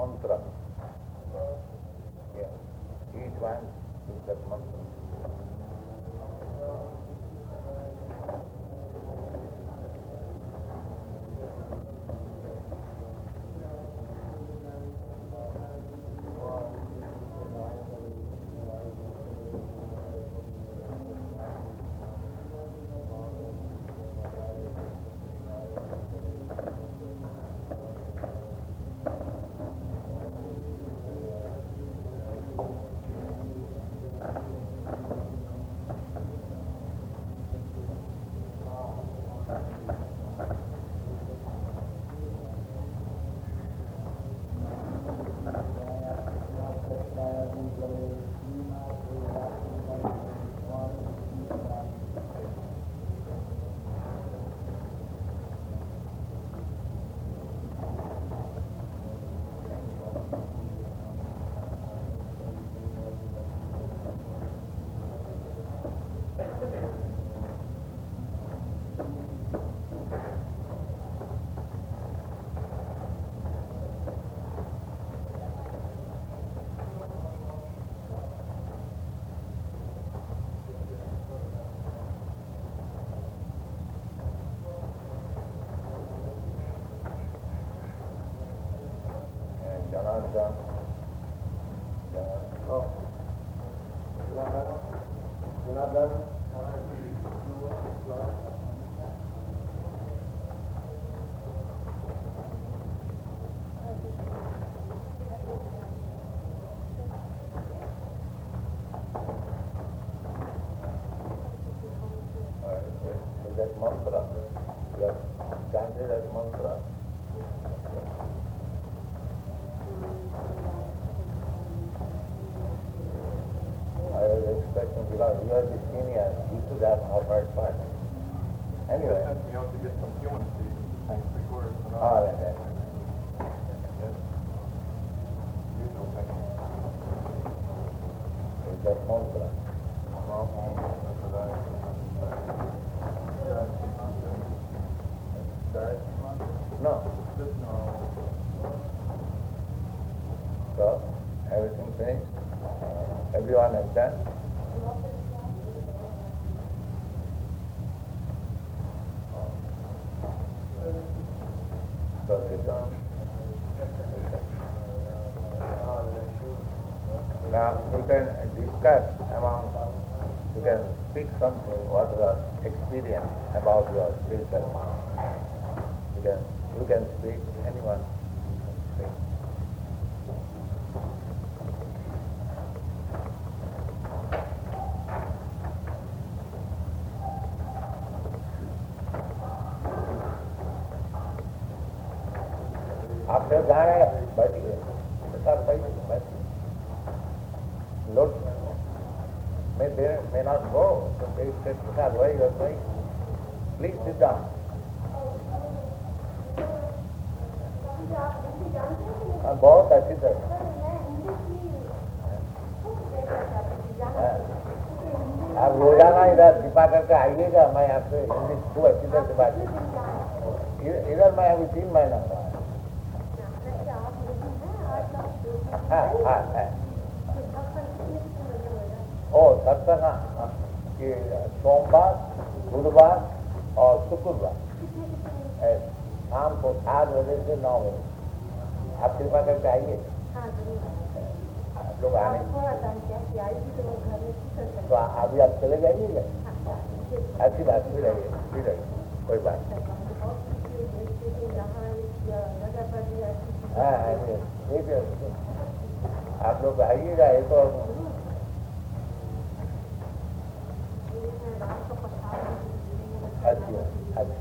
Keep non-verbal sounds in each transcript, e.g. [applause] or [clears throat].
mantra. Yeah. Each one is that mantra. understand? Now you can discuss among, you can speak something what you experience about your spiritual mind. I will change my number. ओ सत्संग ये हाँ, हाँ। सोमवार बुधवार और शुक्रवार। शाम को सात बजे से नौ बजे। आप कृपा करके आइए? लोग आने। तो अभी आप चले जाइएगा ऐसी हाँ, बात फिर आइए कोई बात नहीं। हाँ हाँ ठीक है आप लोग आइएगा एक और अच्छा अच्छा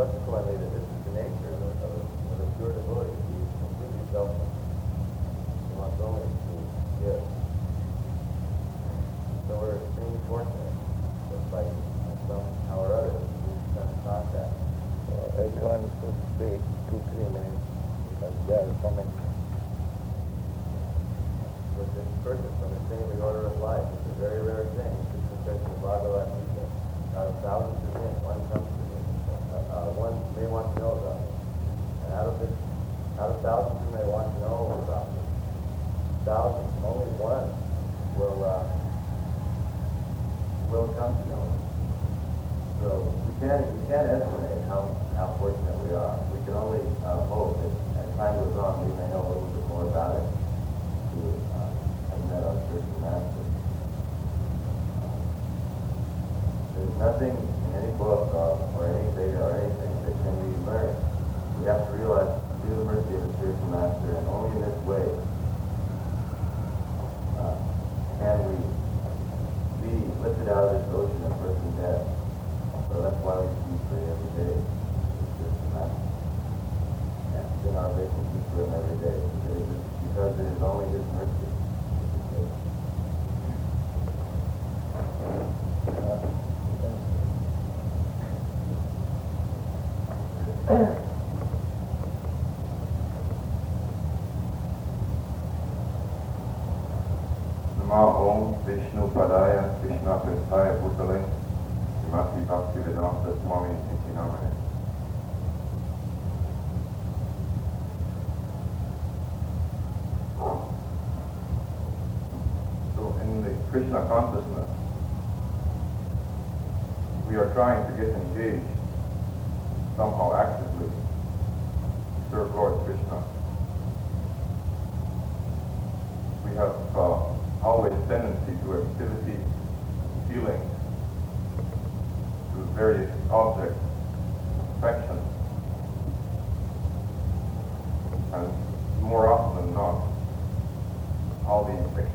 subsequently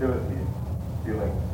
all these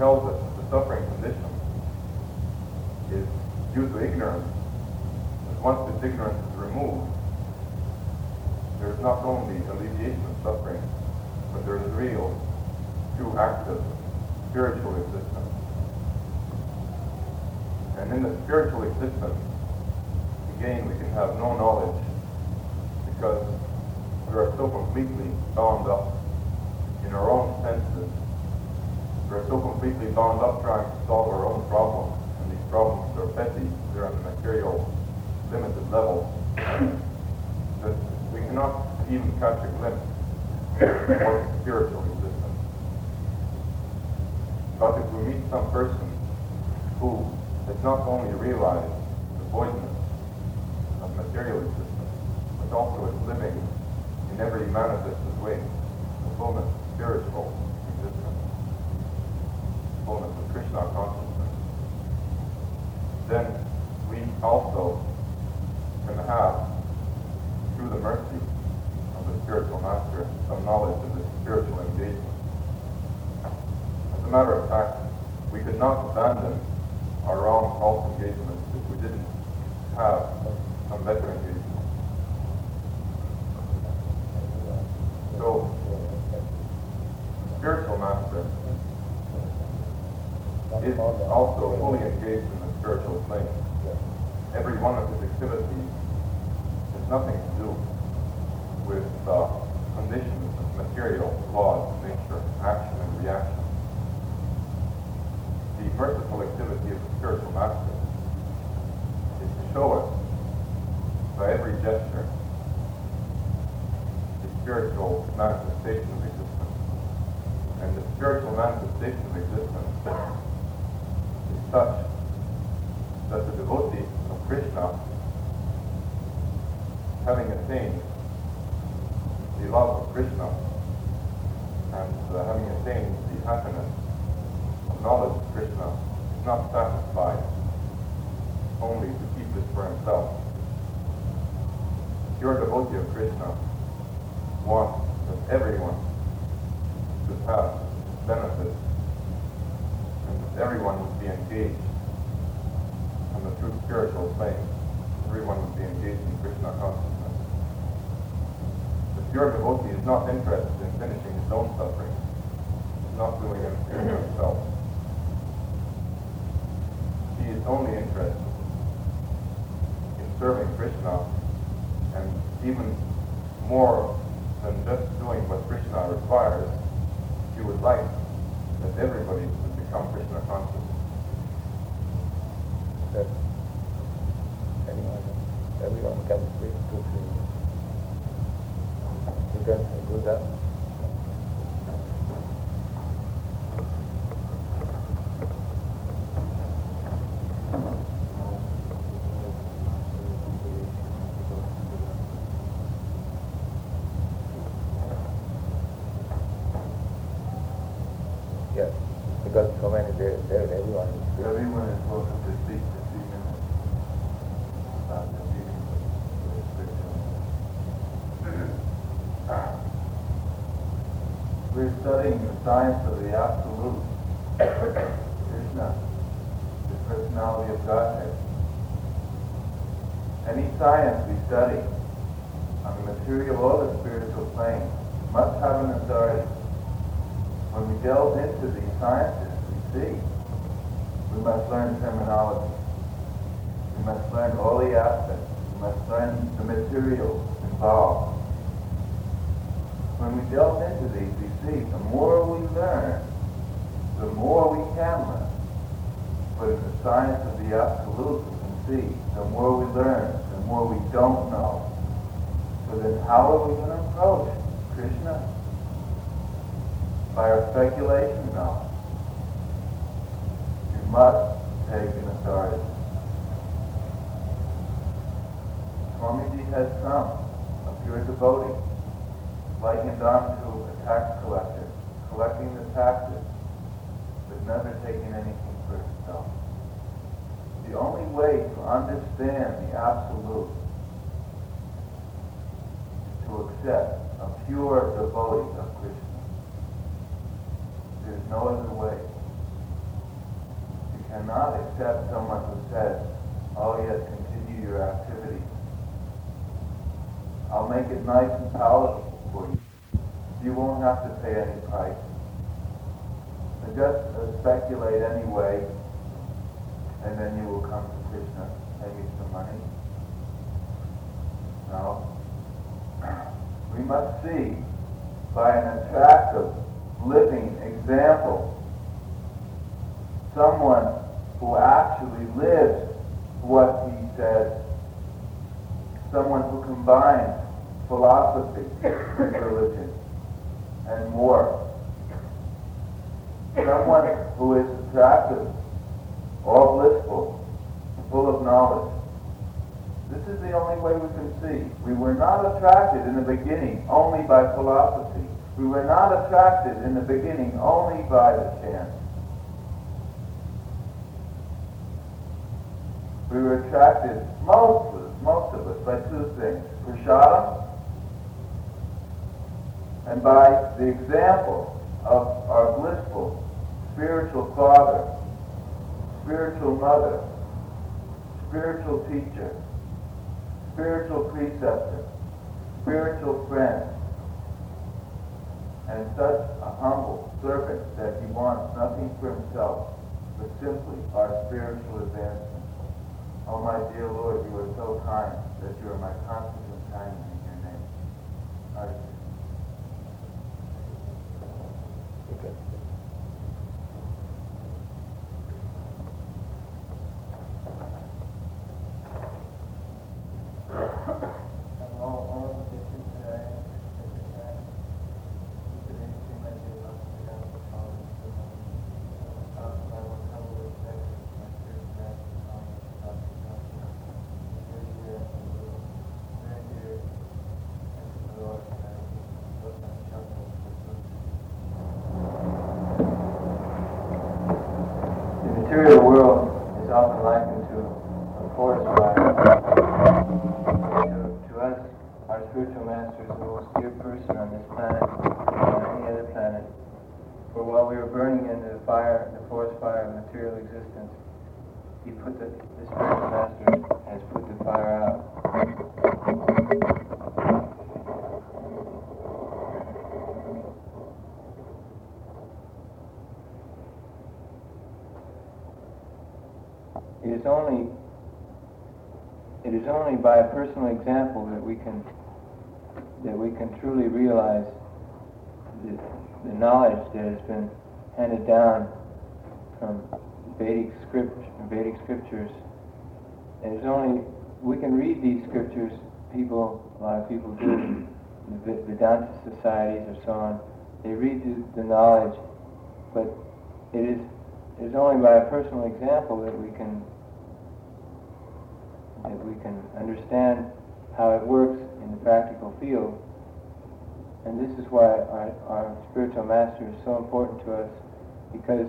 tells us that the suffering condition is due to ignorance. And once this ignorance is removed, there is not only alleviation of suffering, but there is real, true, active, spiritual existence. And in the spiritual existence, again, we can have no knowledge because we are so completely bound up in our own senses we're so completely bound up trying to solve our own problems, and these problems are petty, they're on a material, limited level, that we cannot even catch a glimpse of spiritual existence. But if we meet some person who has not only realized the voidness of material existence, but also is living in every manifested way, the fullness spiritual of Krishna consciousness, then we also can have, through the mercy of the spiritual master, some knowledge of this spiritual engagement. As a matter of fact, we could not abandon our wrong false engagements if we didn't have some better engagement. So, spiritual master is also fully engaged in the spiritual plane. Every one of his activities is nothing to do with uh, conditions of material laws of nature, action and reaction. The merciful activity of the spiritual master is to show us by every gesture the spiritual manifestation of existence. And the spiritual manifestation of existence is such that the devotee of Krishna, having attained the love of Krishna and uh, having attained the happiness of knowledge of Krishna, is not satisfied only to keep this for himself. Pure devotee of Krishna wants that everyone should have benefits and that everyone would be engaged on the true spiritual plane. Everyone would be engaged in Krishna consciousness. The pure devotee is not interested in finishing his own suffering. He's not doing anything for himself. He is only interested in serving Krishna even more than just doing what Krishna requires, he would like that everybody would become Krishna conscious. that anyone, everyone can speak to the, you can do that. Yes, because so many there, there everyone is speaking. Everyone is welcome to speak for three minutes about the meeting with the spiritual. We're studying the science of the Absolute, Krishna, the personality of Godhead. Any science we study on the material or the spiritual plane must have an authority. When we delve into these sciences, we see we must learn terminology. We must learn all the aspects. We must learn the materials involved. When we delve into these, we see the more we learn, the more we can learn. But in the science of the absolute, we can see the more we learn, the more we don't know. So then how are we going to approach Krishna? By our speculation? No. We must take an authority. Swamiji has come, a pure devotee, likened on to a tax collector, taxes, but never taking anything for himself. The only way to understand the absolute is to accept a pure devotee of Krishna. There's no other way. You cannot accept someone who says, oh yes, continue your activity. I'll make it nice and palatable for you. You won't have to pay any price. And just uh, speculate anyway, and then you will come to Krishna, pay me some money. No. [clears throat] We must see by an attractive, living example someone who actually lives what he says, someone who combines philosophy with religion and more. Someone who is attractive, all blissful, full of knowledge. This is the only way we can see. We were not attracted in the beginning only by philosophy. We were not attracted in the beginning only by the chant. We were attracted, most of us, most of us, by two things. Prasadam and by the example of our blissful spiritual father, spiritual mother, spiritual teacher, spiritual preceptor, spiritual friend. and such a humble servant that he wants nothing for himself, but simply our spiritual advancement. Oh, my dear Lord, you are so kind that you are my constant companion in your name. Hare And all, all of the issues that I asked, that you asked, is there anything that you want to have to follow? Uh, I will cover with that, my spirit that, um, uh, uh, very dear, very dear, and to the Lord, and I will not trouble with those. The material world is often likened to a forest fire. To, to us, our spiritual master is the most dear person on this planet than any other planet. For while we were burning in the fire, the forest fire of material existence, he put the, the spiritual master has put the fire out. It is only it is only by a personal example that we can that we can truly realize the, the knowledge that has been handed down from Vedic script Vedic scriptures. It is only we can read these scriptures. People, a lot of people do, the Vedanta societies or so on. They read the, the knowledge, but it is it is only by a personal example that we can that we can understand how it works in the practical field. And this is why our, our spiritual master is so important to us, because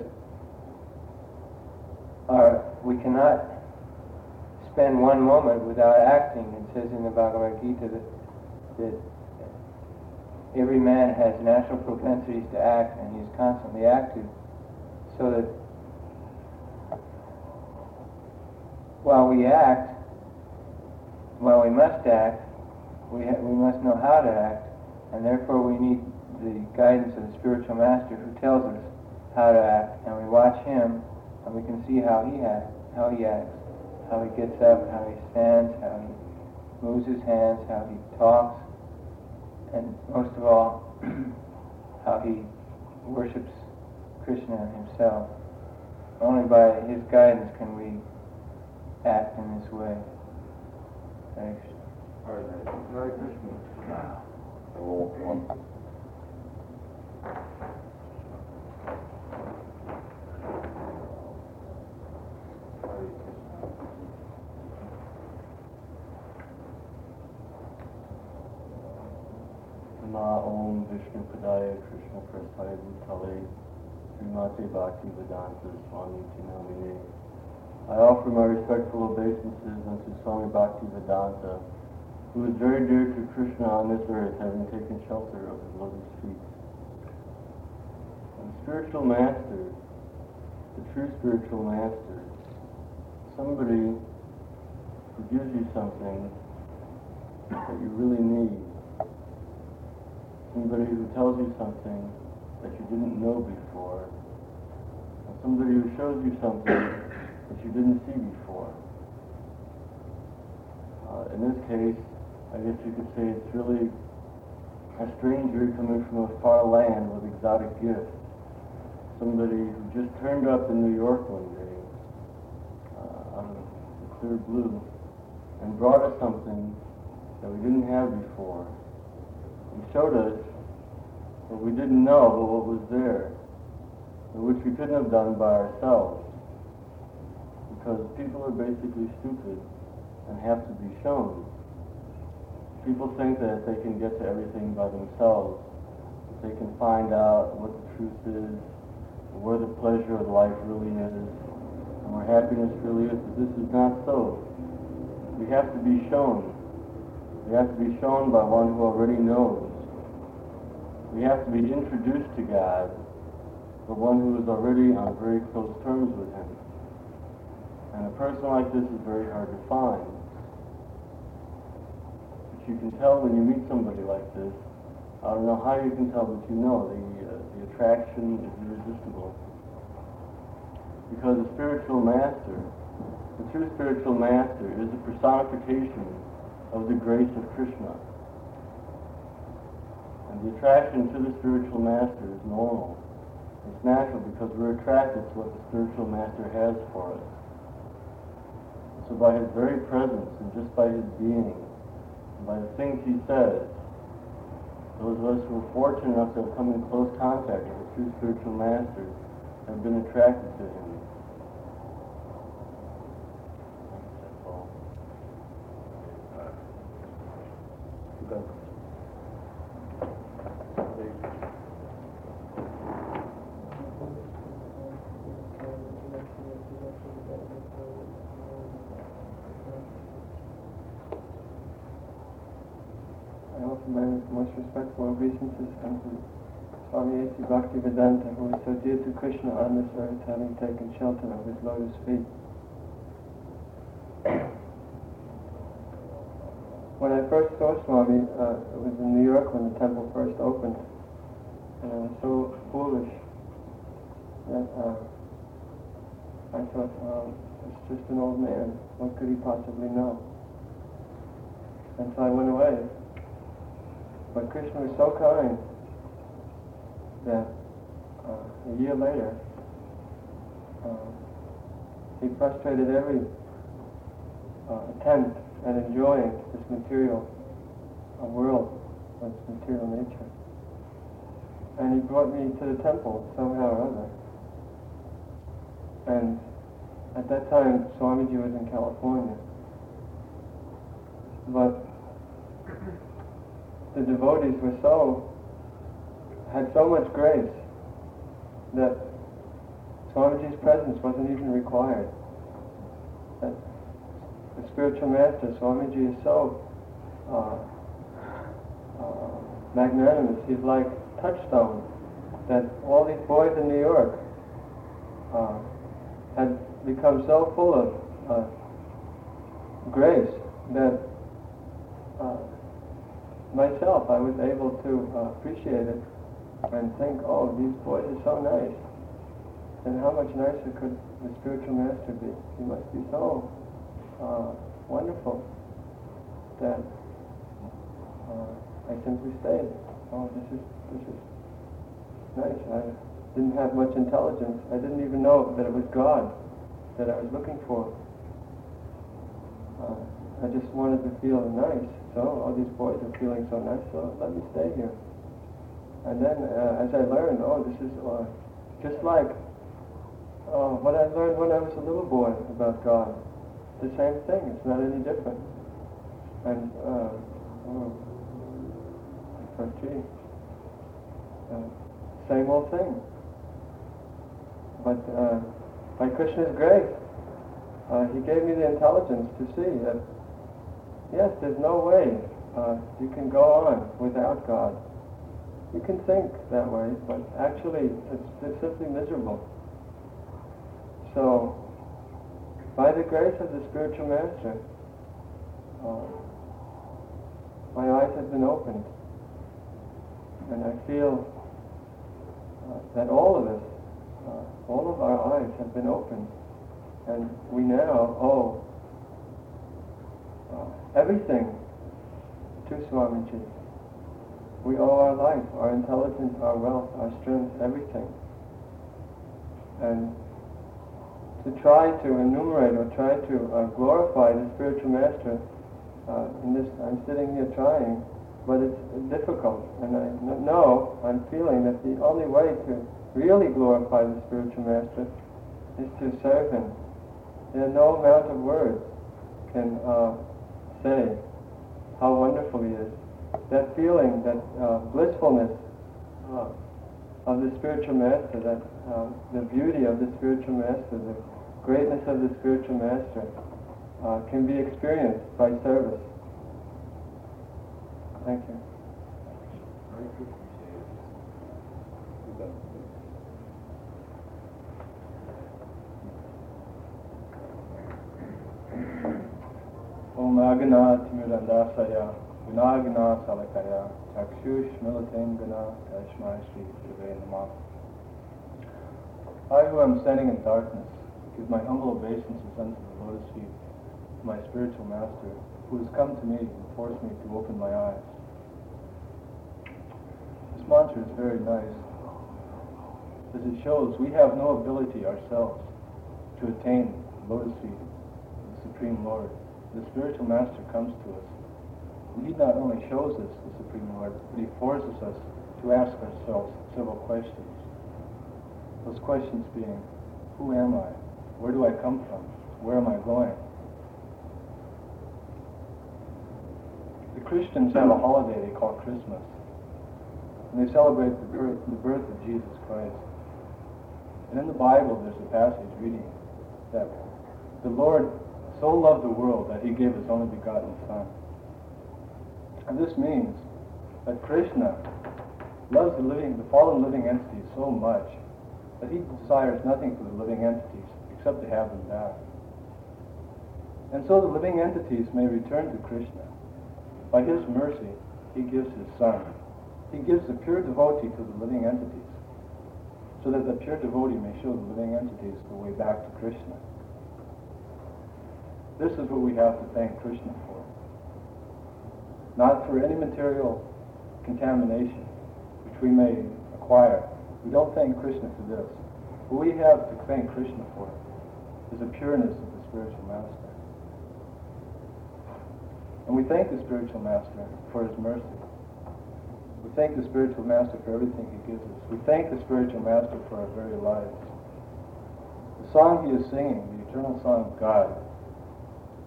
our, we cannot spend one moment without acting. It says in the Bhagavad Gita that, that every man has natural propensities to act, and he is constantly active, so that while we act, while we must act, we, ha- we must know how to act, and therefore we need the guidance of the spiritual master who tells us how to act, and we watch him, and we can see how he acts, how he acts, how he gets up, how he stands, how he moves his hands, how he talks, and most of all, [clears throat] how he worships Krishna himself. Only by his guidance can we act in this way. Hare Krishna. Hare Krishna. Oh, one. Hare Krishna. Na Om Vishnu Padaya Krishna Preshthaya Bhutale Bhakti Vedanta Swami. I offer my respectful obeisances unto Swami Bhakti Vedanta, who is very dear to Krishna on this earth, having taken shelter of his lotus feet. The spiritual master, the true spiritual master, somebody who gives you something that you really need somebody who tells you something that you didn't know before, and somebody who shows you something that you didn't see before. Uh, in this case, I guess you could say it's really a stranger coming from a far land with exotic gifts. Somebody who just turned up in New York one day, uh, out of the clear blue, and brought us something that we didn't have before. He showed us what we didn't know, what was there, which we couldn't have done by ourselves. Because people are basically stupid and have to be shown. People think that they can get to everything by themselves, that they can find out what the truth is, where the pleasure of life really is, and where happiness really is, but this is not so. We have to be shown. We have to be shown by one who already knows. We have to be introduced to God by one who is already on very close terms with Him. And a person like this is very hard to find. But you can tell when you meet somebody like this I don't know how you can tell, but you know the, uh, the attraction is irresistible. Because the spiritual master, the true spiritual master, is a personification of the grace of Krishna. And the attraction to the spiritual master is normal. It's natural because we're attracted to what the spiritual master has for us. So by his very presence and just by his being, and by the things he says, those of us who are fortunate enough to have come in close contact with the true spiritual master have been attracted to him. That's all. I offer my most respectful obeisances unto Swami A.C. Bhaktivedanta, who is so dear to Krishna on this earth, having taken shelter of his lotus feet. When I first saw Swami, uh, it was in New York when the temple first opened, and I was so foolish that uh, I thought, well, it's just an old man. What could he possibly know? And so I went away. But Krishna was so kind that uh, a year later, uh, he frustrated every uh, attempt at enjoying this material world, its material nature. And he brought me to the temple somehow or other. And at that time, Swamiji was in California. But the devotees were so, had so much grace that Swamiji's presence wasn't even required. That the spiritual master, Swamiji, is so uh, uh, magnanimous. He's like touchstone that all these boys in New York uh, had become so full of uh, grace that uh, myself I was able to uh, appreciate it and think, oh, these boys are so nice. And how much nicer could the spiritual master be? He must be so uh, wonderful that uh, I simply stayed. Oh, this is this is nice. I didn't have much intelligence. I didn't even know that it was God that I was looking for. Uh, I just wanted to feel nice. So all these boys are feeling so nice. So let me stay here. And then uh, as I learned, oh, this is uh, just like uh, what I learned when I was a little boy about God. The same thing. It's not any different. And uh, oh, I thought, gee, uh, same old thing. But uh, by Krishna's grace, uh, he gave me the intelligence to see that, yes, there's no way uh, you can go on without God. You can think that way, but actually it's, it's simply miserable. So, by the grace of the spiritual master, uh, my eyes have been opened, and I feel uh, that all of us, uh, all of our eyes have been opened, and we now owe uh, everything to Swamiji. We owe our life, our intelligence, our wealth, our strength, everything. And to try to enumerate or try to uh, glorify the spiritual master, uh, this, I'm sitting here trying, but it's difficult. And I know, I'm feeling that the only way to really glorify the spiritual master is to serve him. There no amount of words can uh, say how wonderful he is. That feeling, that uh, blissfulness uh, of the spiritual master, that uh, the beauty of the spiritual master, the greatness of the spiritual master, uh, can be experienced by service. Thank you. Om Aganath Mirandasaya Salakaya Chakshush Militain Gana Tashmai Namah. I who am standing in darkness give my humble obeisances unto the lotus feet of my spiritual master, who has come to me and forced me to open my eyes. This mantra is very nice, as it shows we have no ability ourselves to attain the lotus feet of the Supreme Lord. The spiritual master comes to us. He not only shows us the Supreme Lord, but he forces us to ask ourselves several questions. Those questions being, who am I? Where do I come from? Where am I going? The Christians have a holiday they call Christmas. And they celebrate the birth, the birth of Jesus Christ. And in the Bible, there's a passage reading that the Lord so loved the world that he gave his only begotten Son. And this means that Krishna loves the living, the fallen living entities so much that he desires nothing for the living entities except to have them back. And so the living entities may return to Krishna. By his mercy, he gives his son. He gives the pure devotee to the living entities, so that the pure devotee may show the living entities the way back to Krishna. This is what we have to thank Krishna for. Not for any material contamination which we may acquire. We don't thank Krishna for this. What we have to thank Krishna for is the pureness of the spiritual master. And we thank the spiritual master for his mercy. We thank the spiritual master for everything he gives us. We thank the spiritual master for our very lives. The song he is singing, the eternal song of God,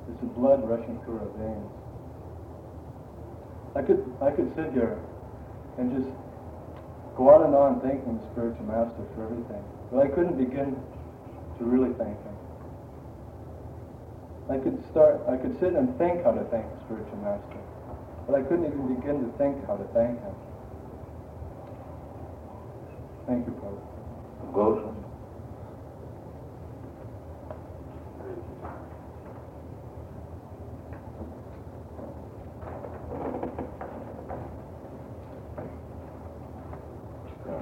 is the blood rushing through our veins. I could I could sit here and just go on and on thanking the spiritual master for everything. But I couldn't begin to really thank him. I could start, I could sit and think how to thank the spiritual master, but I couldn't even begin to think how to thank him. Thank you, brother.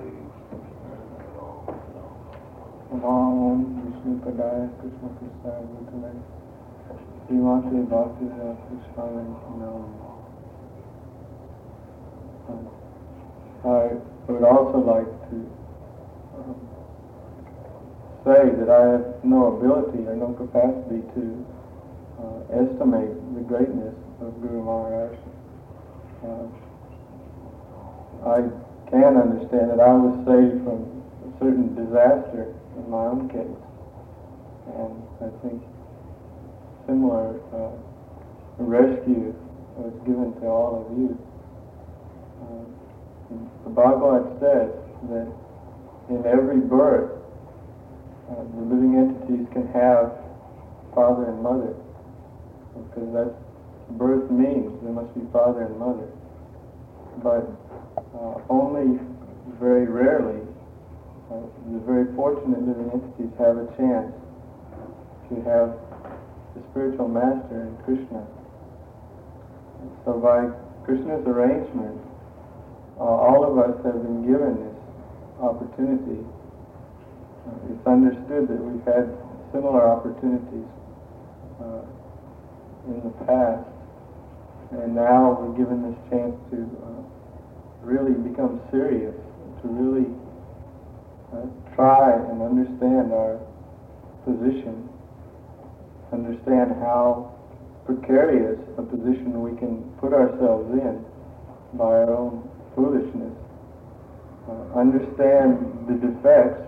Goshen. Om Vishnu Padaya Krishna Krishna Bhutale Srimati Bhakti Krishna I would also like to um, say that I have no ability or no capacity to uh, estimate the greatness of Guru Maharaj. Uh, I can understand that I was saved from a certain disaster in my own case. And I think similar uh, rescue was given to all of you. Uh, the Bhagavad says that in every birth, uh, the living entities can have father and mother, because that's birth means there must be father and mother. But uh, only very rarely uh, the very fortunate living entities have a chance to have the spiritual master in Krishna. So by Krishna's arrangement, uh, all of us have been given this opportunity. Uh, it's understood that we've had similar opportunities uh, in the past, and now we're given this chance to uh, really become serious, to really uh, try and understand our position, understand how precarious a position we can put ourselves in by our own foolishness, uh, understand the defects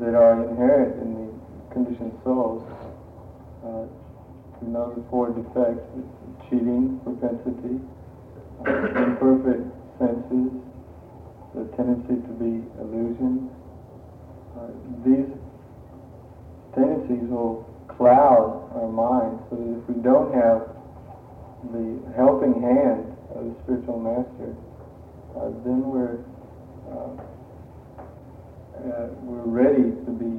that are inherent in the conditioned souls. Uh, you know the four defects, cheating propensity, uh, imperfect senses, the tendency to be illusions. Uh, these tendencies will cloud our minds so that if we don't have the helping hand of the spiritual master, uh, then we're uh, uh, we're ready to be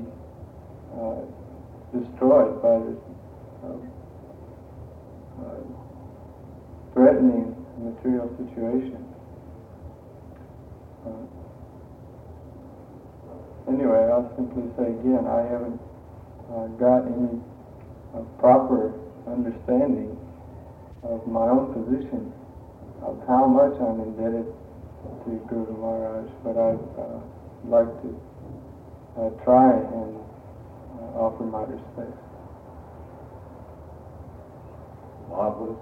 uh, destroyed by this threatening material situation. Uh, anyway, I'll simply say again, I haven't uh, got any uh, proper understanding of my own position, of how much I'm indebted to Guru Maharaj, but I'd uh, like to uh, try and uh, offer my respects. Marvelous.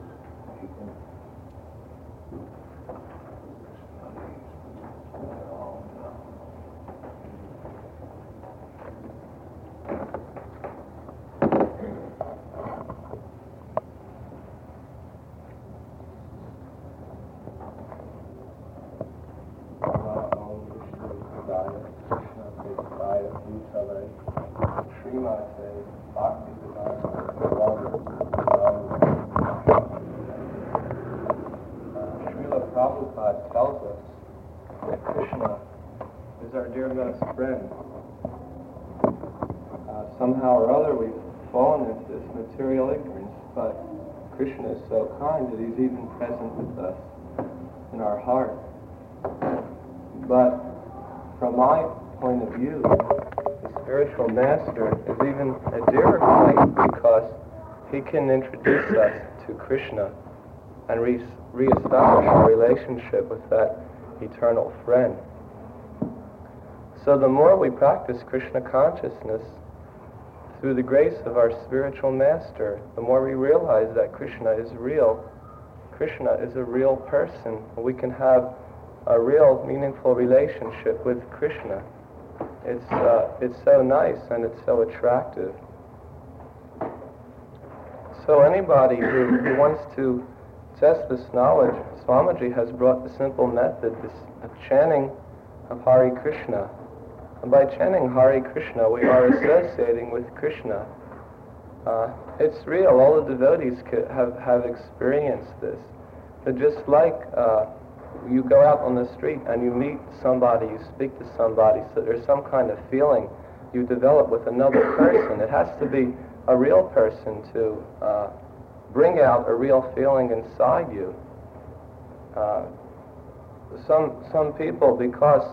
Srila Prabhupada tells us that Krishna is our dear best friend. Uh, somehow or other we've fallen into this material ignorance, but Krishna is so kind that he's even present with us in our heart. But from my point of view, the spiritual master is even a dearer because he can introduce us to Krishna and re- reestablish our relationship with that eternal friend. So the more we practice Krishna consciousness through the grace of our spiritual master, the more we realize that Krishna is real. Krishna is a real person. We can have a real meaningful relationship with Krishna. It's, uh, it's so nice and it's so attractive. So anybody who, who wants to test this knowledge, Swamiji has brought the simple method this, chanting of Hare Krishna. And by chanting Hare Krishna, we are associating with Krishna. Uh, it's real. All the devotees have, have experienced this. That just like uh, you go out on the street and you meet somebody, you speak to somebody, so there's some kind of feeling you develop with another person. It has to be a real person to uh, bring out a real feeling inside you. Uh, some some people, because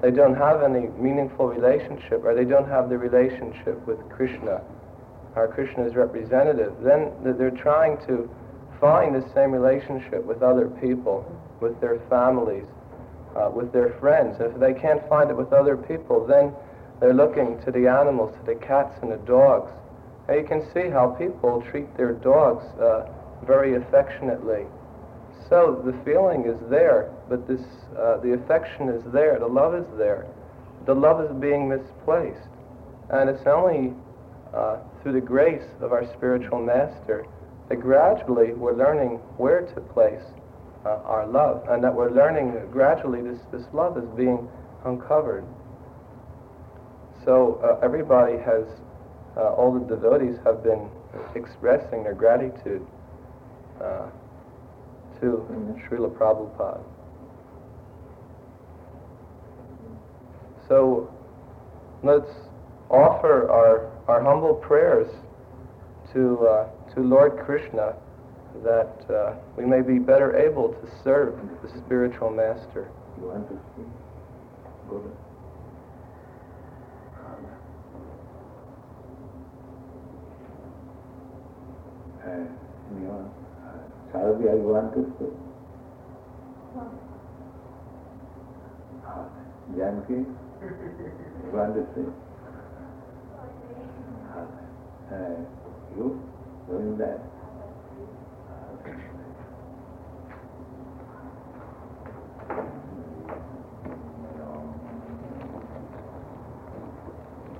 they don't have any meaningful relationship, or they don't have the relationship with Krishna, or Krishna's representative, then they're trying to find the same relationship with other people, with their families, uh, with their friends. If they can't find it with other people, then they're looking to the animals, to the cats and the dogs. You can see how people treat their dogs uh, very affectionately. So the feeling is there, but this, uh, the affection is there, the love is there. The love is being misplaced. And it's only uh, through the grace of our spiritual master that gradually we're learning where to place uh, our love, and that we're learning that gradually this, this love is being uncovered. So uh, everybody has, uh, all the devotees have been expressing their gratitude uh, to Srila Prabhupada. So let's offer our, our humble prayers to, uh, to Lord Krishna that uh, we may be better able to serve the spiritual master. You want to speak? Go to. Uh, you uh, Sarabhi, you want to speak? Uh, Janki, you understand? Uh, you doing that?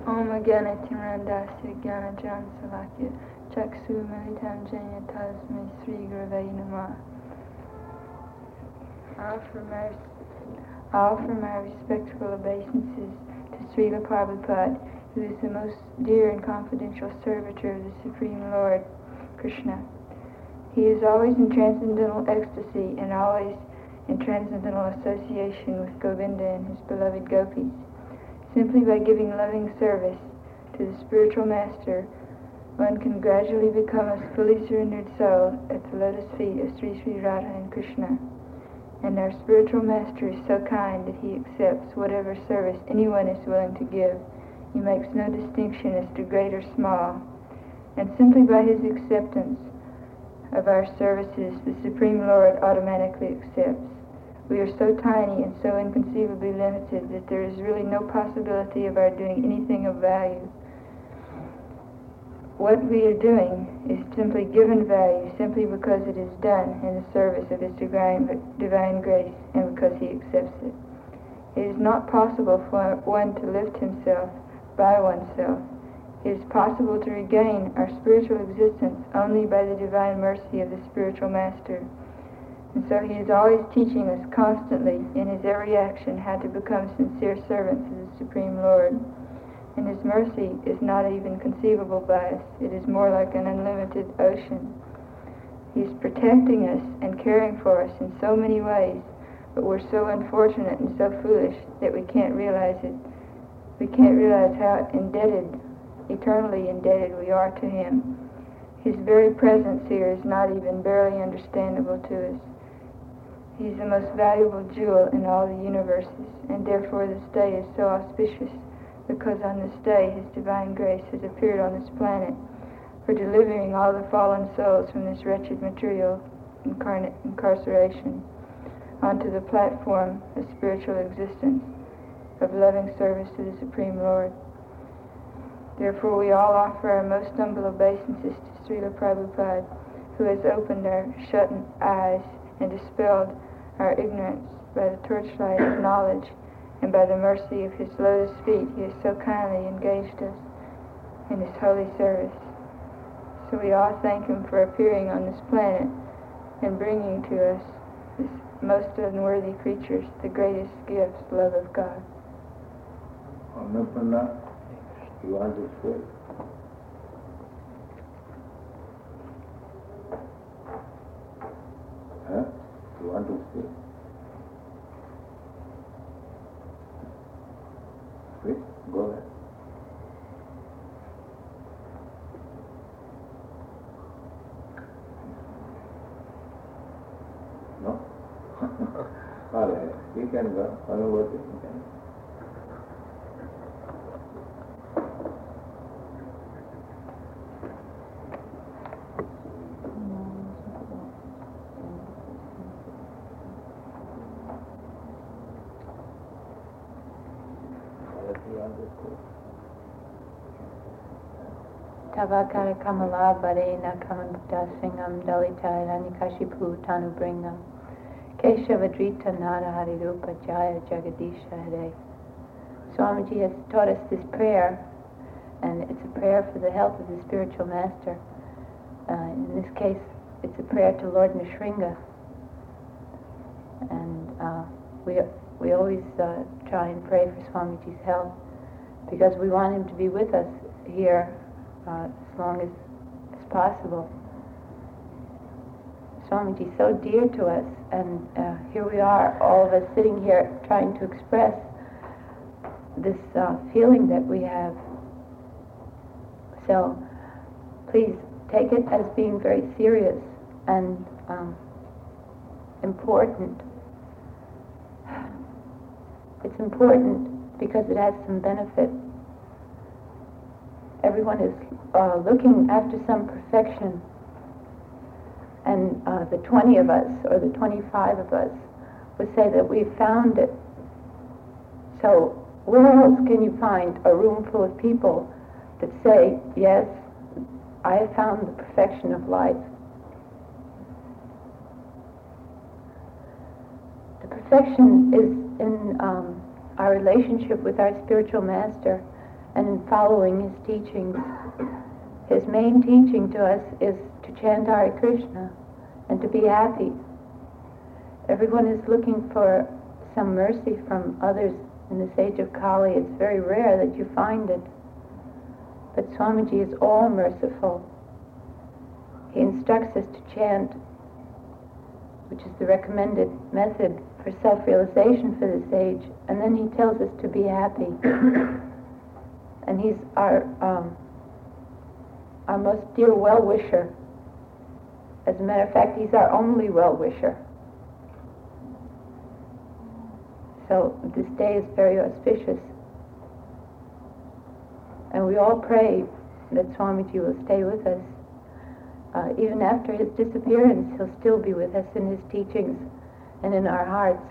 Om Agana Timrandasya Gana Jan Salakya Chaksu Militam Janya Tasmi Sri Gurave Namah. Offer mercy. I offer my respectful obeisances to Srila Prabhupada, who is the most dear and confidential servitor of the Supreme Lord, Krishna. He is always in transcendental ecstasy and always in transcendental association with Govinda and his beloved gopis. Simply by giving loving service to the spiritual master, one can gradually become a fully surrendered soul at the lotus feet of Sri Sri Radha and Krishna. And our spiritual master is so kind that he accepts whatever service anyone is willing to give. He makes no distinction as to great or small. And simply by his acceptance of our services, the Supreme Lord automatically accepts. We are so tiny and so inconceivably limited that there is really no possibility of our doing anything of value what we are doing is simply given value simply because it is done in the service of His divine, divine grace and because He accepts it. It is not possible for one to lift himself by oneself. It is possible to regain our spiritual existence only by the divine mercy of the spiritual master. And so he is always teaching us constantly in his every action how to become sincere servants of the Supreme Lord and His mercy is not even conceivable by us. It is more like an unlimited ocean. He's protecting us and caring for us in so many ways, but we're so unfortunate and so foolish that we can't realize it. We can't realize how indebted, eternally indebted we are to Him. His very presence here is not even barely understandable to us. He's the most valuable jewel in all the universes, and therefore this day is so auspicious because on this day his divine grace has appeared on this planet for delivering all the fallen souls from this wretched material incarnate incarceration onto the platform of spiritual existence of loving service to the Supreme Lord. Therefore, we all offer our most humble obeisances to Srila Prabhupada, who has opened our shut eyes and dispelled our ignorance by the torchlight of knowledge and by the mercy of his lotus feet, he has so kindly engaged us in his holy service. So we all thank him for appearing on this planet and bringing to us, this most unworthy creatures, the greatest gifts, love of God. You want to? Huh? You want to? Please, go ahead. No? All right, you can go. Anubhuti, you can. Tavakara Kamala Varena Kamanta Singam Dalita Hiranyakashipu Tanu Bringam Keshavadrita Narahari Rupa Jaya Jagadisha Hare. Swamiji has taught us this prayer, and it's a prayer for the health of the spiritual master. Uh, in this case, it's a prayer to Lord Nrsinga. And uh, we, we always uh, try and pray for Swamiji's health because we want him to be with us here as long as, as possible. Is so dear to us, and uh, here we are, all of us sitting here trying to express this uh, feeling that we have. So please take it as being very serious and um, important. It's important because it has some benefit everyone is uh, looking after some perfection. And uh, the 20 of us, or the 25 of us, would say that we've found it. So where else can you find a room full of people that say, yes, I have found the perfection of life? The perfection is in um, our relationship with our spiritual master and in following his teachings. His main teaching to us is to chant Hare Krishna and to be happy. Everyone is looking for some mercy from others in this age of Kali. It's very rare that you find it. But Swamiji is all merciful. He instructs us to chant, which is the recommended method for self-realization for this age, and then he tells us to be happy. [coughs] and he's our um, our most dear well-wisher. As a matter of fact, he's our only well-wisher. So this day is very auspicious. And we all pray that Swamiji will stay with us. Uh, even after his disappearance, he'll still be with us in his teachings and in our hearts.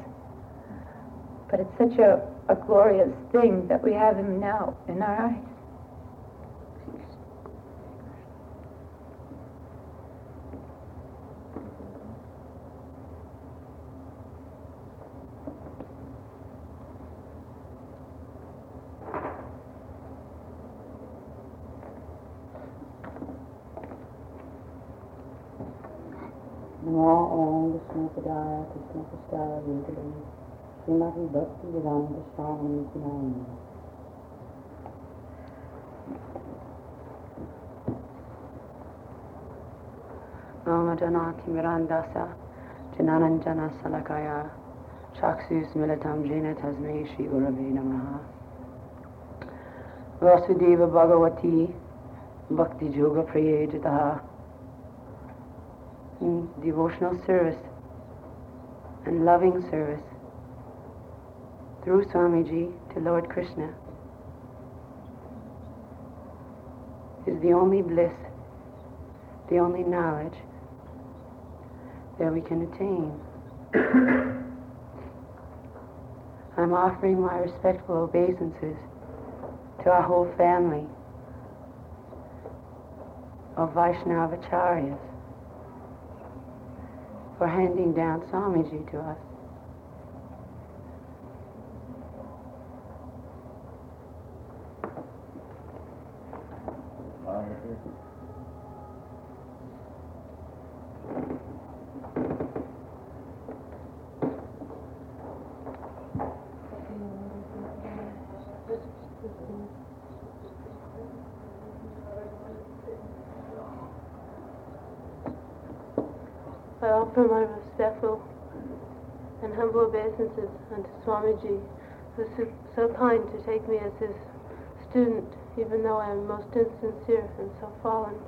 But it's such a, a glorious thing that we have him now in our eyes. Now on the Shankaraya, Krishna Shrimati भक्ति वेदांत स्वामी की नाम नामजनातिमिरान्दसा चिनानञ्जनशलकया चाक्षुस्मिलितं येन तस्मै श्रीगुरवे नमः Vasudev Bhagwati भक्तियोगप्रयोजितः in devotional service and loving service through Swamiji to Lord Krishna is the only bliss, the only knowledge that we can attain. [coughs] I'm offering my respectful obeisances to our whole family of Vaishnavacharyas for handing down Swamiji to us. I offer my respectful and obeisances unto Swamiji, who is so- so kind to take me as his student, even though I am most insincere and so fallen.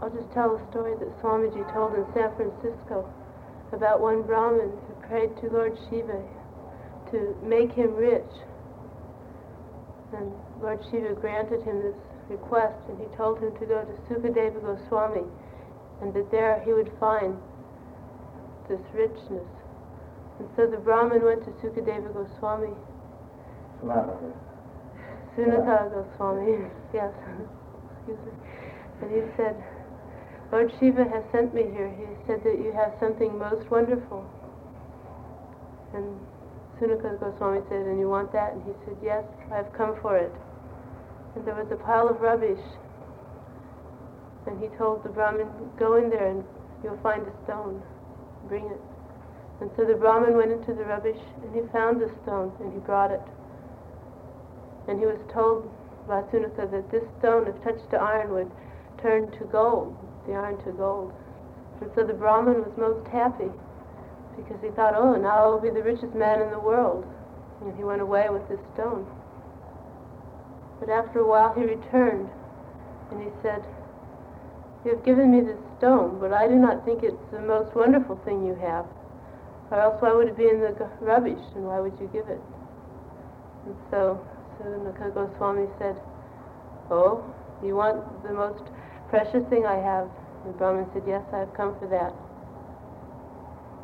I'll just tell a story that Swamiji told in San Francisco about one Brahmin who prayed to Lord Shiva to make him rich. And Lord Shiva granted him this request, and he told him to go to Sukadeva Goswami, and that there he would find this richness. And so the Brahmin went to Sukadeva Goswami, Sanatana Goswami, yes, excuse me, and he said, Lord Shiva has sent me here. He said that you have something most wonderful. And Sanatana Goswami said, and you want that? And he said, yes, I've come for it. And there was a pile of rubbish. And he told the Brahmin, go in there and you'll find a stone. Bring it. And so the Brahmin went into the rubbish and he found the stone and he brought it. And he was told by Sanatana that this stone, if touched to iron, would turn to gold, the iron to gold. And so the Brahmin was most happy because he thought, oh, now I'll be the richest man in the world. And he went away with this stone. But after a while he returned and he said, You have given me this stone, but I do not think it's the most wonderful thing you have. Or else why would it be in the rubbish and why would you give it? And so Sanatana Goswami said, Oh, you want the most precious thing I have? The Brahmin said, Yes, I have come for that.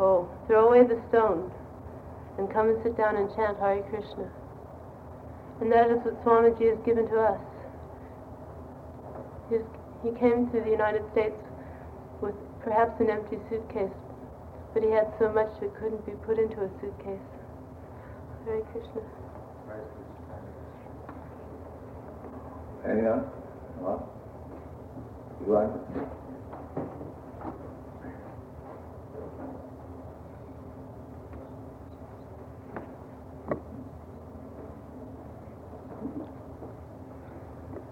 Oh, throw away the stone and come and sit down and chant Hare Krishna. And that is what Swamiji has given to us. He came to the United States perhaps an empty suitcase, but he had so much it couldn't be put into a suitcase. Hare Krishna. Anyone? What? You want?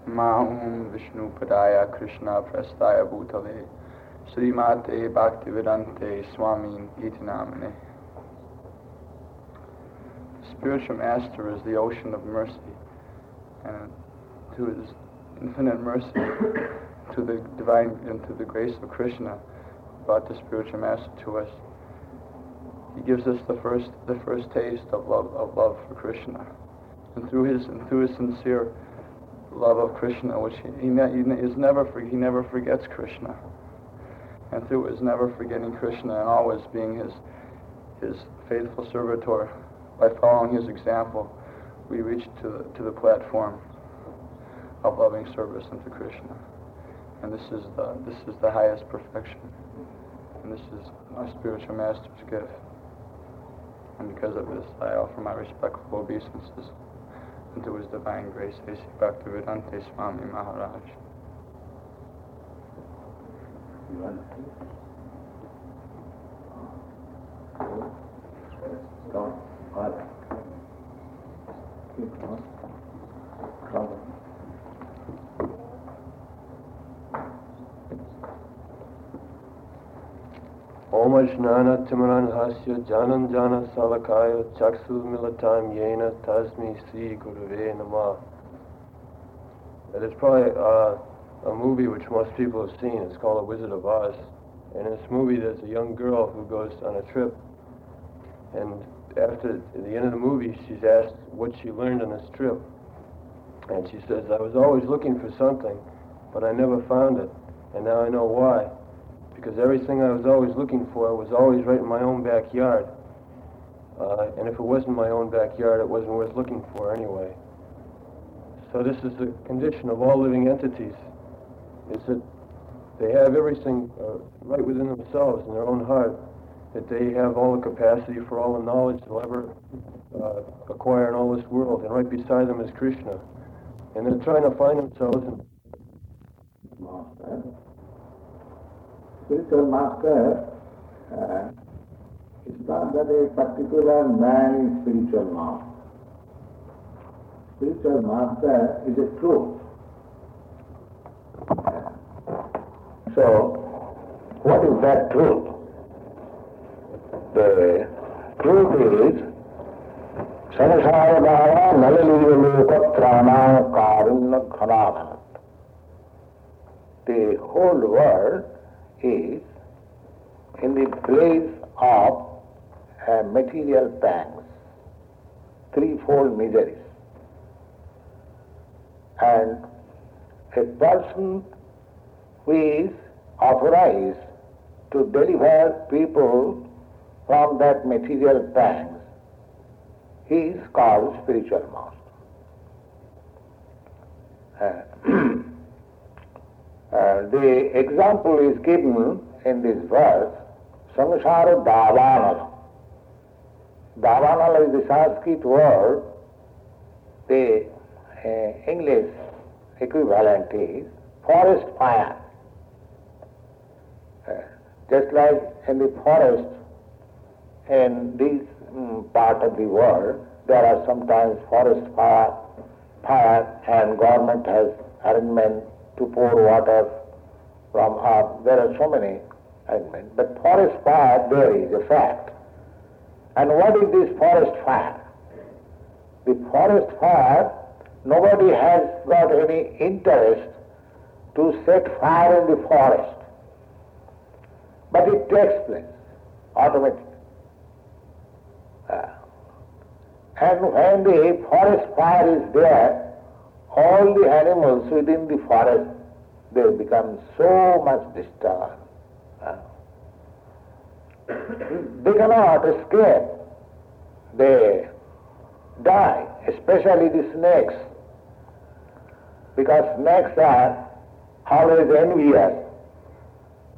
Maham Vishnu Padaya Krishna Preshthaya Bhutale Srimate Bhaktivedanta Swami the Spiritual master is the ocean of mercy, and to his infinite mercy, to the divine and to the grace of Krishna, brought the spiritual master to us. He gives us the first, the first taste of love, of love for Krishna, and through his, and through his sincere love of Krishna, which he, he, he is never, he never forgets Krishna and through his never forgetting Krishna and always being his his faithful servitor, by following his example, we reach to the, to the platform of loving service unto Krishna, and this is the this is the highest perfection, and this is our spiritual master's gift. And because of this, I offer my respectful obeisances unto His divine grace, A.C. Bhaktivedanta Swami Maharaj. Omaj Nana Timran Hasya Janan Jana Salakaya Chaksu Milatam Yena Tasmi Sri Guruve Namah. Let us pray. Uh, a movie which most people have seen. It's called The Wizard of Oz. And in this movie, there's a young girl who goes on a trip. And after the end of the movie, she's asked what she learned on this trip. And she says, I was always looking for something, but I never found it. And now I know why because everything I was always looking for was always right in my own backyard. Uh, and if it wasn't my own backyard, it wasn't worth looking for anyway. So this is the condition of all living entities, is that they have everything uh, right within themselves, in their own heart, that they have all the capacity for all the knowledge they'll ever uh, acquire in all this world, and right beside them is Krishna. And they're trying to find themselves in spiritual master, uh, it's not that a particular man is spiritual master. Spiritual master is a truth. So, what is that truth? The truth is ಸಂಸಾರದಾರ ನಲಲಿರುಲೋಕತ್ರಾಣ Karunya ಘನಾನಂತ The whole world is in the place of uh, material pangs, threefold miseries. And a person who is authorized to deliver people from that material pangs, he is called spiritual master. Uh, [clears throat] Uh, the example is given in this verse, Samsara Davanala. Davanala is the Sanskrit word, the uh, English equivalent is forest fire. Just like in the forest, in this um, part of the world, there are sometimes forest fire, fire and government has arrangement to pour water from up. There are so many arrangements. But forest fire, there is a fact. And what is this forest fire? The forest fire, nobody has got any interest to set fire in the forest. But it takes place automatically. Uh, and when the forest fire is there, all the animals within the forest, they become so much disturbed. Uh, they cannot escape. They die, especially the snakes, because snakes are always envious.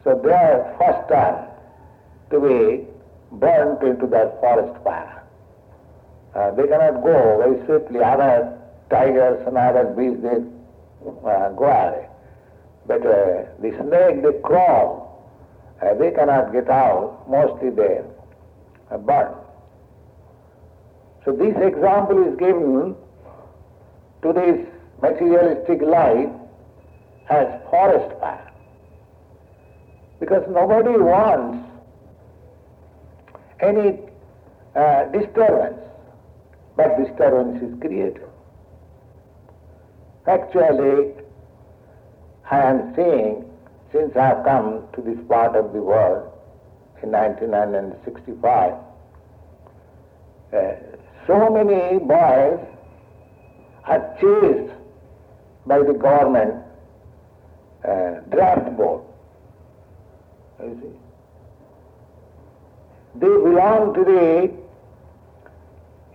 So they are first time to be burnt into that forest fire. Uh, they cannot go very swiftly. Other tigers and other beasts, they uh, go away. But uh, the snake, they crawl. Uh, they cannot get out. Mostly they are burn. So this example is given to this materialistic life as forest fire. Because nobody wants any uh, disturbance, but disturbance is created. Actually, I am seeing, since I have come to this part of the world in 1965, uh, so many boys are chased by the government uh, draft board. You see. They belong to the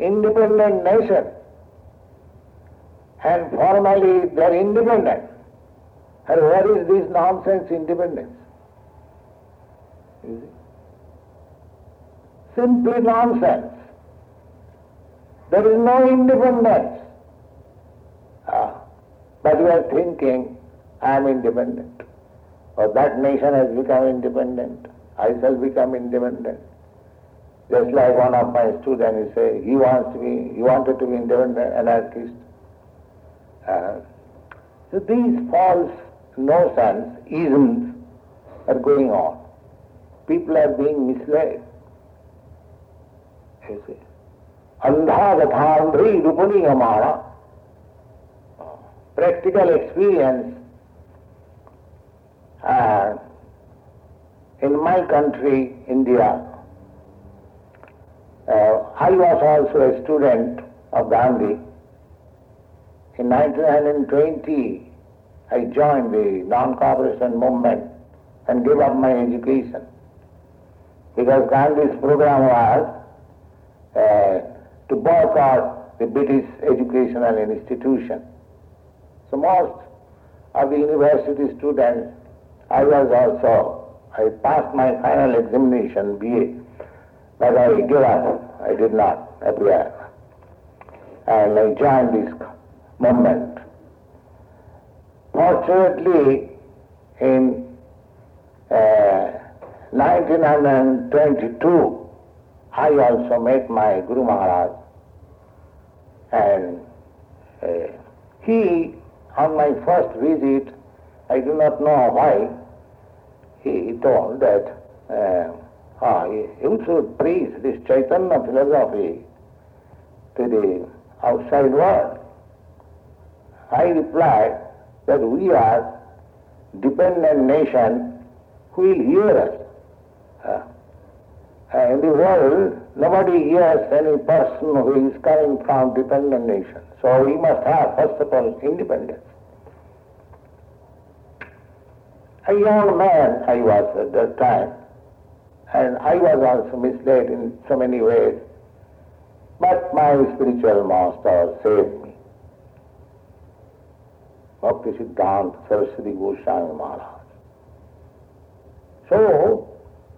independent nation and formally they are independent. And what is this nonsense independence? You see? Simply nonsense. There is no independence. Ah, but we are thinking, I am independent. That nation has become independent. I shall become independent. Just like one of my students, he say he wants to be, he wanted to be independent anarchist. Uh, so these false notions, isms are going on. People are being misled. You see. Andhagathandri Rupaniyamana. Practical experience uh, in my country, India, uh, I was also a student of Gandhi. In 1920, I joined the non-cooperation movement and gave up my education because Gandhi's program was uh, to boycott the British educational institution. So most of the university students, I was also, I passed my final examination, BA, but I gave up. I did not appear. And I joined this movement. Fortunately, in uh, 1922, I also met my Guru Maharaj. And uh, he, on my first visit, I do not know why, he told that uh, ah, you should preach this Chaitanya philosophy to the outside world. I replied that we are dependent nation who will hear us. Uh, in the world, nobody hears any person who is coming from dependent nation. So we must have, first of all, independence. A young man I was at that time, and I was also misled in so many ways, but my spiritual master saved me. Bhakti Siddhanta Saraswati Goswami Maharaj. So,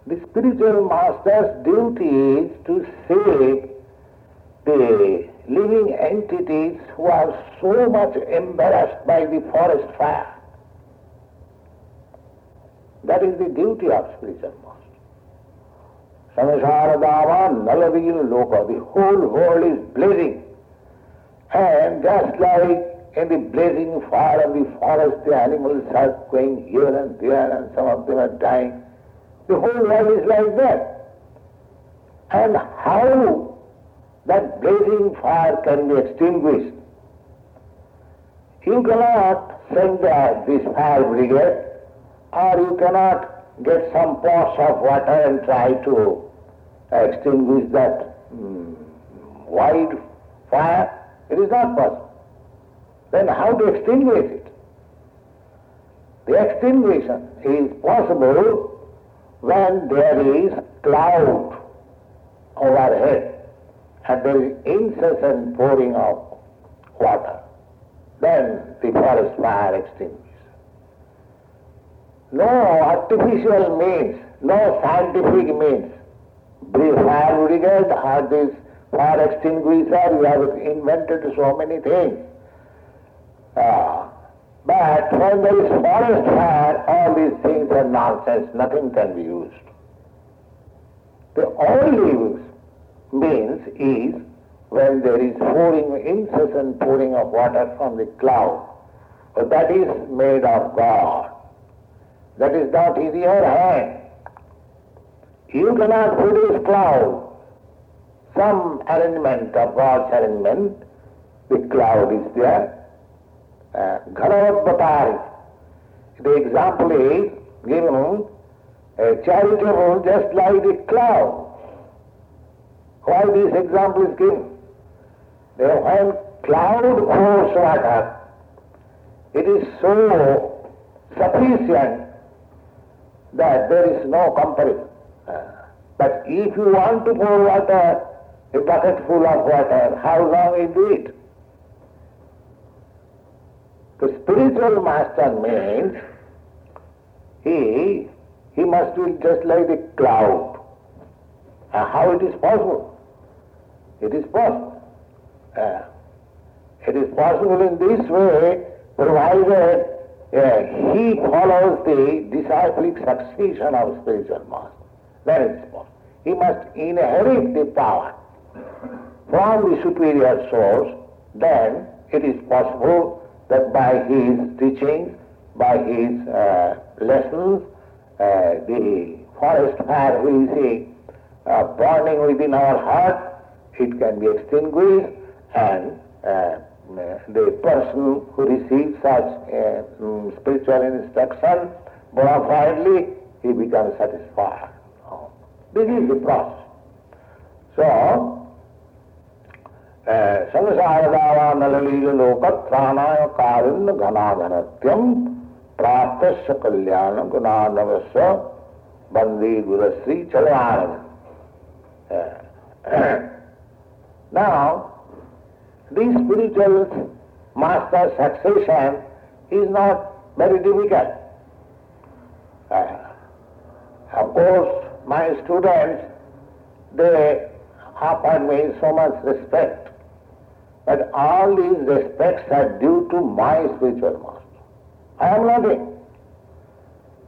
the spiritual master's duty is to save the living entities who are so much embarrassed by the forest fire. That is the duty of spiritual master. Samsara Nalavil Loka, the whole world is blazing. And just like in the blazing fire of the forest, the animals are going here and there and some of them are dying. The whole world is like that. And how that blazing fire can be extinguished? You cannot send out this fire brigade or you cannot get some pots of water and try to extinguish that mm, wide fire. It is not possible. Then how to extinguish it? The extinguishing is possible when there is cloud overhead and there is incessant pouring of water. Then the forest fire extinguishes. No artificial means, no scientific means. The fire brigade or this fire extinguisher, we have invented so many things. Uh, but when there is forest fire, all these things are nonsense, nothing can be used. The only use means is when there is pouring, incessant pouring of water from the cloud. But that is made of God. That is not in your hand. You cannot produce cloud. Some arrangement of God's arrangement, the cloud is there. uh. The example is given a charitable just like the cloud. Why this example is given? That when cloud pours water, it is so sufficient that there is no comparison. Uh, but if you want to pour water, a bucket full of water, how long do it? The spiritual master means he he must be just like the cloud. Uh, how it is possible? It is possible. Uh, it is possible in this way, provided he follows the disciplic succession of spiritual master. That is possible. He must inherit the power from the superior source. Then it is possible that by his teachings, by his uh, lessons, uh, the forest fire we see uh, burning within our heart, it can be extinguished and uh, the person who receives such uh, mm, spiritual instruction bona fidely, he becomes satisfied. This is the process. So, संसारदावानललीलोकत्राणाय कारिन्न घनाघनत्यम प्राप्त कल्याण गुणानवस्व बंदी गुरश्री चलयान Now, this spiritual master succession is not very difficult. Uh, of course, my students, they offer me so much respect. But all these respects are due to my spiritual master. I am nothing.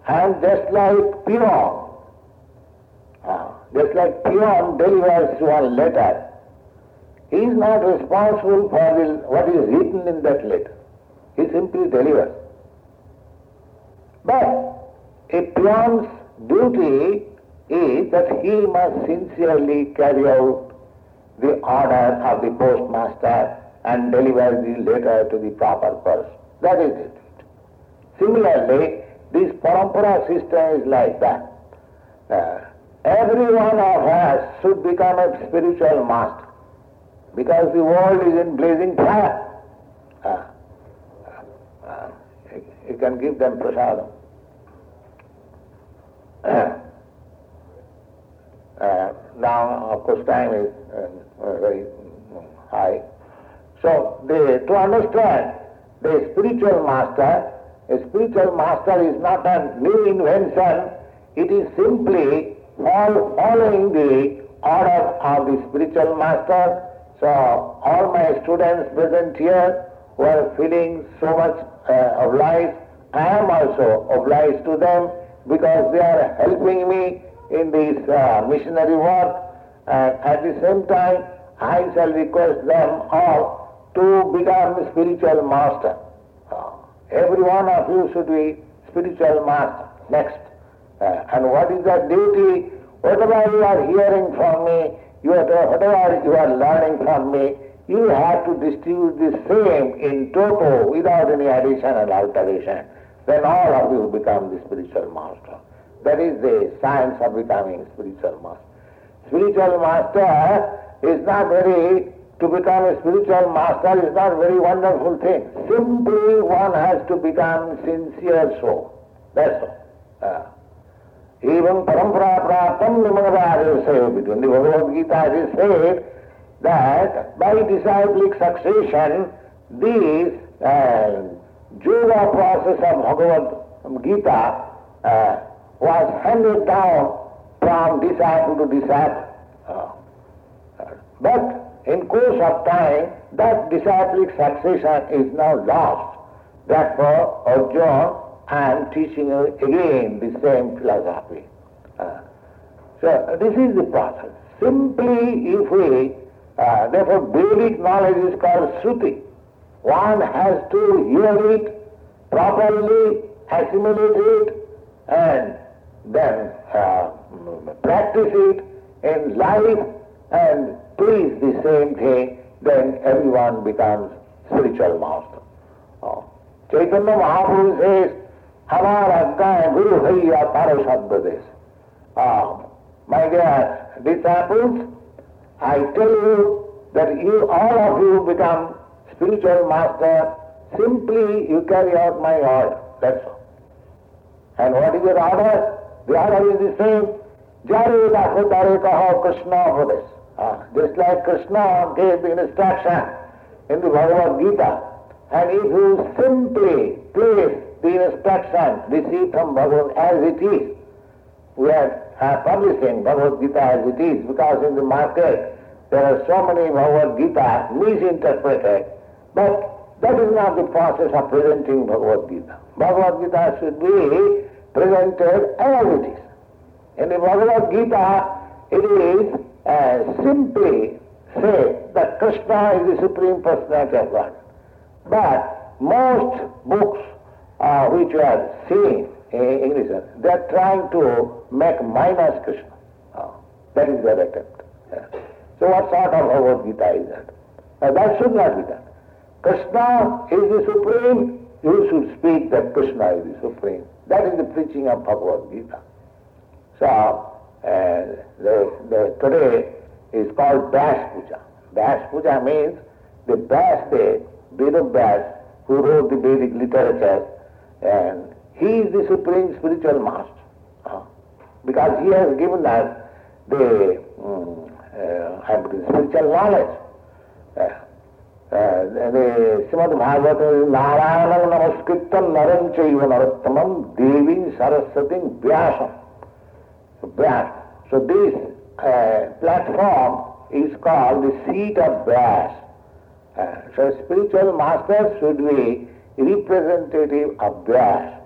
I am just like peon. Uh, just like peon delivers one letter. He is not responsible for the, what is written in that letter. He simply delivers. But a peon's duty is that he must sincerely carry out the order of the postmaster and deliver the letter to the proper person. That is it. Similarly, this parampara system is like that. Uh, every one of us should become a spiritual master because the world is in blazing fire. Uh, uh you can give them prasadam. Uh, now, of course, time is uh, uh, very high. So, to understand the spiritual master, a spiritual master is not a new invention, it is simply following the order of the spiritual master. So, all my students present here who are feeling so much uh, obliged, I am also obliged to them because they are helping me in this uh, missionary work and at the same time I shall request them all to become spiritual master. Uh, every one of you should be spiritual master. Next. Uh, and what is the duty? Whatever you are hearing from me, you are, whatever you are learning from me, you have to distribute the same in toto without any addition and alteration. Then all of you become the spiritual master. That is the science of becoming spiritual master. Spiritual master is not very, to become a spiritual master is not very wonderful thing. Simply one has to become sincere soul. That's all. Uh, even parampara praptam nimanavadesaya between the Bhagavad Gita it is said that by disciplic succession these uh, yoga process of Bhagavad Gita uh, was handed down from disciple to disciple. Uh, but in course of time, that disciplic succession is now lost. Therefore, Arjuna, Am teaching again the same philosophy. Uh, so this is the process. Simply if we, uh, therefore Vedic knowledge is called Shruti. One has to hear it properly, assimilate it, and then uh, practice it in life and please the same thing, then everyone becomes spiritual master. Oh. Chaitanya Mahaprabhu says, Hamar Agga Guru Bhaiya Parashabdades. Ah, my dear disciples, I tell you that you, all of you become spiritual master, simply you carry out my order. That's all. And what is your order? The order is the same. Jare Dakho Dare Kaho Krishna Hodes. Ah, just like Krishna gave instruction in the Bhagavad Gita. And if you simply place the instruction received from Bhagavad as it is, we are uh, publishing Bhagavad Gita as it is because in the market there are so many Bhagavad Gita misinterpreted. But that is not the process of presenting Bhagavad Gita. Bhagavad Gita should be presented as it is. In the Bhagavad Gita, it is uh, simply say that Krishna is the Supreme Personality of God. But most books uh, which are seeing in English, they are trying to make minus Krishna. Uh, that is their attempt. Yeah. So what sort of Bhagavad Gita is that? Uh, that should not be done. Krishna is the Supreme, you should speak that Krishna is the Supreme. That is the preaching of Bhagavad Gita. So, uh, the, the, today is called Vyas Puja. Vyas Puja means the Vyas day, Veda Vyas, who wrote the Vedic literature, and he is the supreme spiritual master. Uh, because he has given us the, um, uh, spiritual knowledge. Uh, Shrimad Bhagavat Narayan नमस्कृत नरम चैव नरोत्तम देवी सरस्वती व्यासम व्यास so this uh, platform is called the seat of Vyas. Uh, so spiritual masters should be representative of Vyas.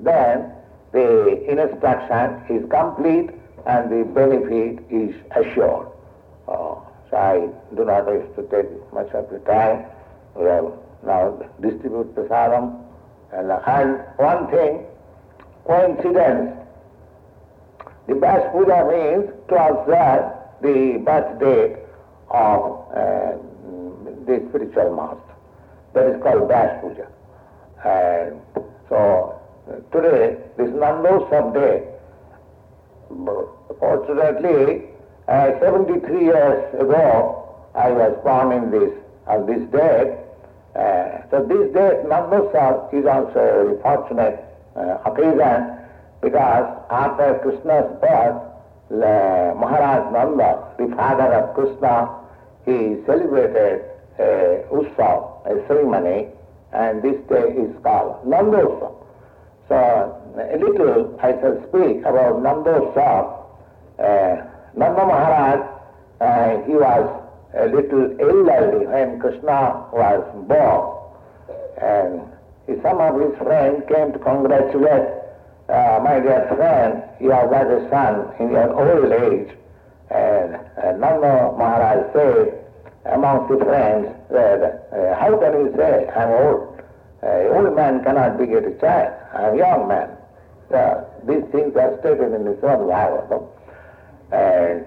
Then the instruction is complete and the benefit is assured. Uh, so I do not wish to take much of the time. We have now distribute prasadam. And, and one thing, coincidence. The Vyas Puja means to observe the birthday of uh, the spiritual master. That is called Vyas Puja. And so today, this Nandosam day, fortunately, uh, 73 years ago, I was born in this, on this day. Uh, so this day, Nandosam is also a fortunate uh, occasion because after Krishna's birth, uh, Maharaj Nanda, the father of Krishna, he celebrated a Utsav, a ceremony, and this day is called Nandosam. So a little I shall speak about Nandosam. Uh, Nanda Maharaj, uh, he was a little elderly when Krishna was born. And he, some of his friends came to congratulate uh, my dear friend, you have got a son in your old age. And uh, Nanda Maharaj said amongst the friends that, uh, how can you say I'm old? Uh, old man cannot beget a child. I'm a young man. So these things are stated in the Srimad Bhagavatam. And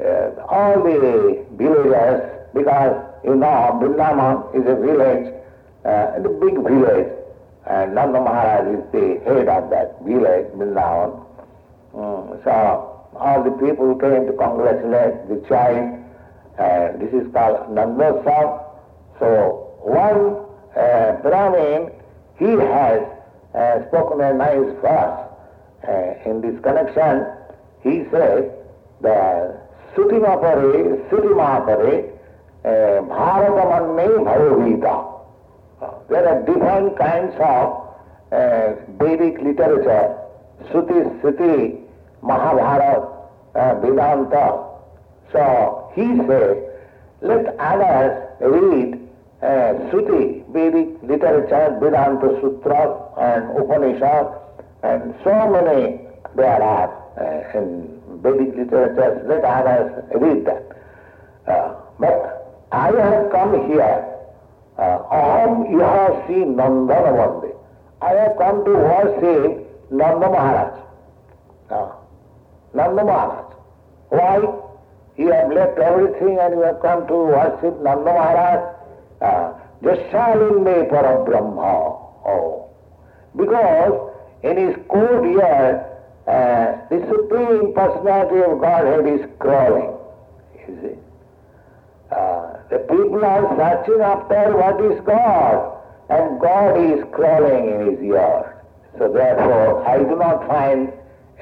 uh, all the villagers, because you know Vrindavan is a village, uh, a big village, and Nanda Maharaj is the head of that village, Vrindavan. Mm, so all the people came to congratulate the child, and this is called Nandosam. So one uh, Brahmin, he has uh, spoken a nice verse uh, in this connection. He said, the Sutimapare, Sutimapare, Bharatamanne Bhavavita. There are different kinds of uh, Vedic literature, Suti, Sruti, Mahabharata, uh, Vedanta. So he said, let others read uh, Sruti, Vedic literature, Vedanta Sutra and Upanishad, and so many there are uh, in Vedic literature, let others read that. Uh, but I have come here Aham Iha Si Nandana Vande. I have come to worship Nanda Maharaj. Uh, Nanda Maharaj. Why? You have left everything and he have come to worship Nanda Maharaj. Jashalin me para Brahma. Oh. Because in his court here, uh, the Supreme Personality of Godhead is crawling. You see. Uh, the people are searching after what is God, and God is crawling in his yard. So therefore, I do not find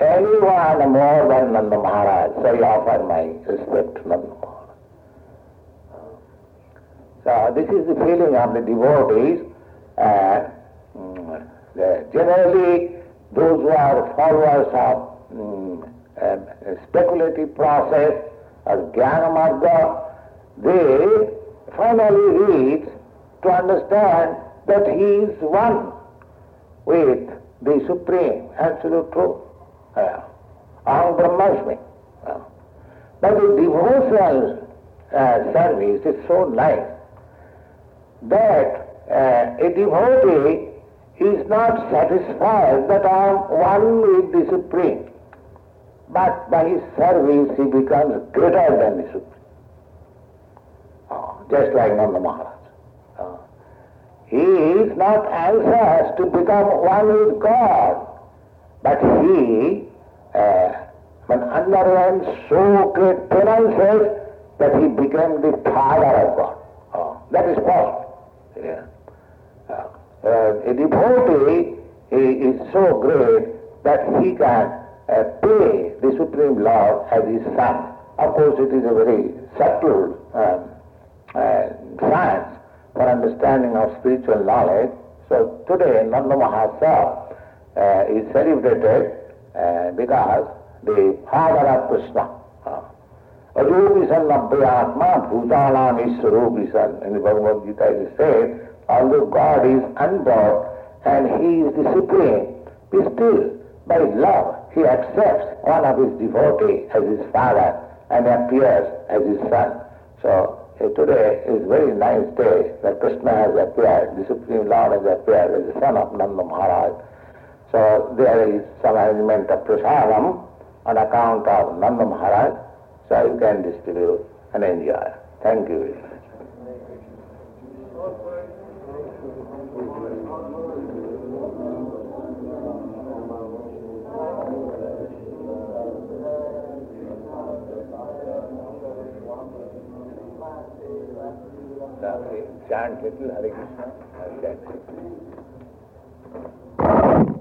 anyone more than Nanda Maharaj. So I offer my respect to Nanda Maharaj. So this is the feeling of the devotees. Uh, mm, generally, those who are followers of uh, speculative process or jnana they finally reach to understand that he is one with the Supreme Absolute Truth. Brahmasmi. Uh, but the devotional uh, service is so nice that uh, a devotee is not satisfied that I am one with the Supreme, but by his service he becomes greater than the Supreme. Oh, just like Nanda Maharaj. Oh. He is not anxious to become one with God, but he uh, when underwent so great penances that he became the father of God. Oh, that is possible. Yeah. Uh, uh, a devotee he is so great that he can uh, pay the Supreme Lord as his son. Of course, it is a very subtle um, uh, science for understanding of spiritual knowledge. So today, Nanda Mahasaya uh, is celebrated uh, because the father of Krishna. Arupi san Nabhyatma Bhutanam Iswarupi san. In the Bhagavad Gita it is said, although God is unborn and He is the Supreme, still, by love, He accepts one of His devotees as His father and appears as His son. So uh, today is a very nice day that Krishna has appeared, the Supreme Lord has appeared as the son of Nanda Maharaj. So there is some arrangement of prasadam on account of Nanda Maharaj, so you can distribute and enjoy. Thank you very much. Chant little Hare Krishna. I'll chant.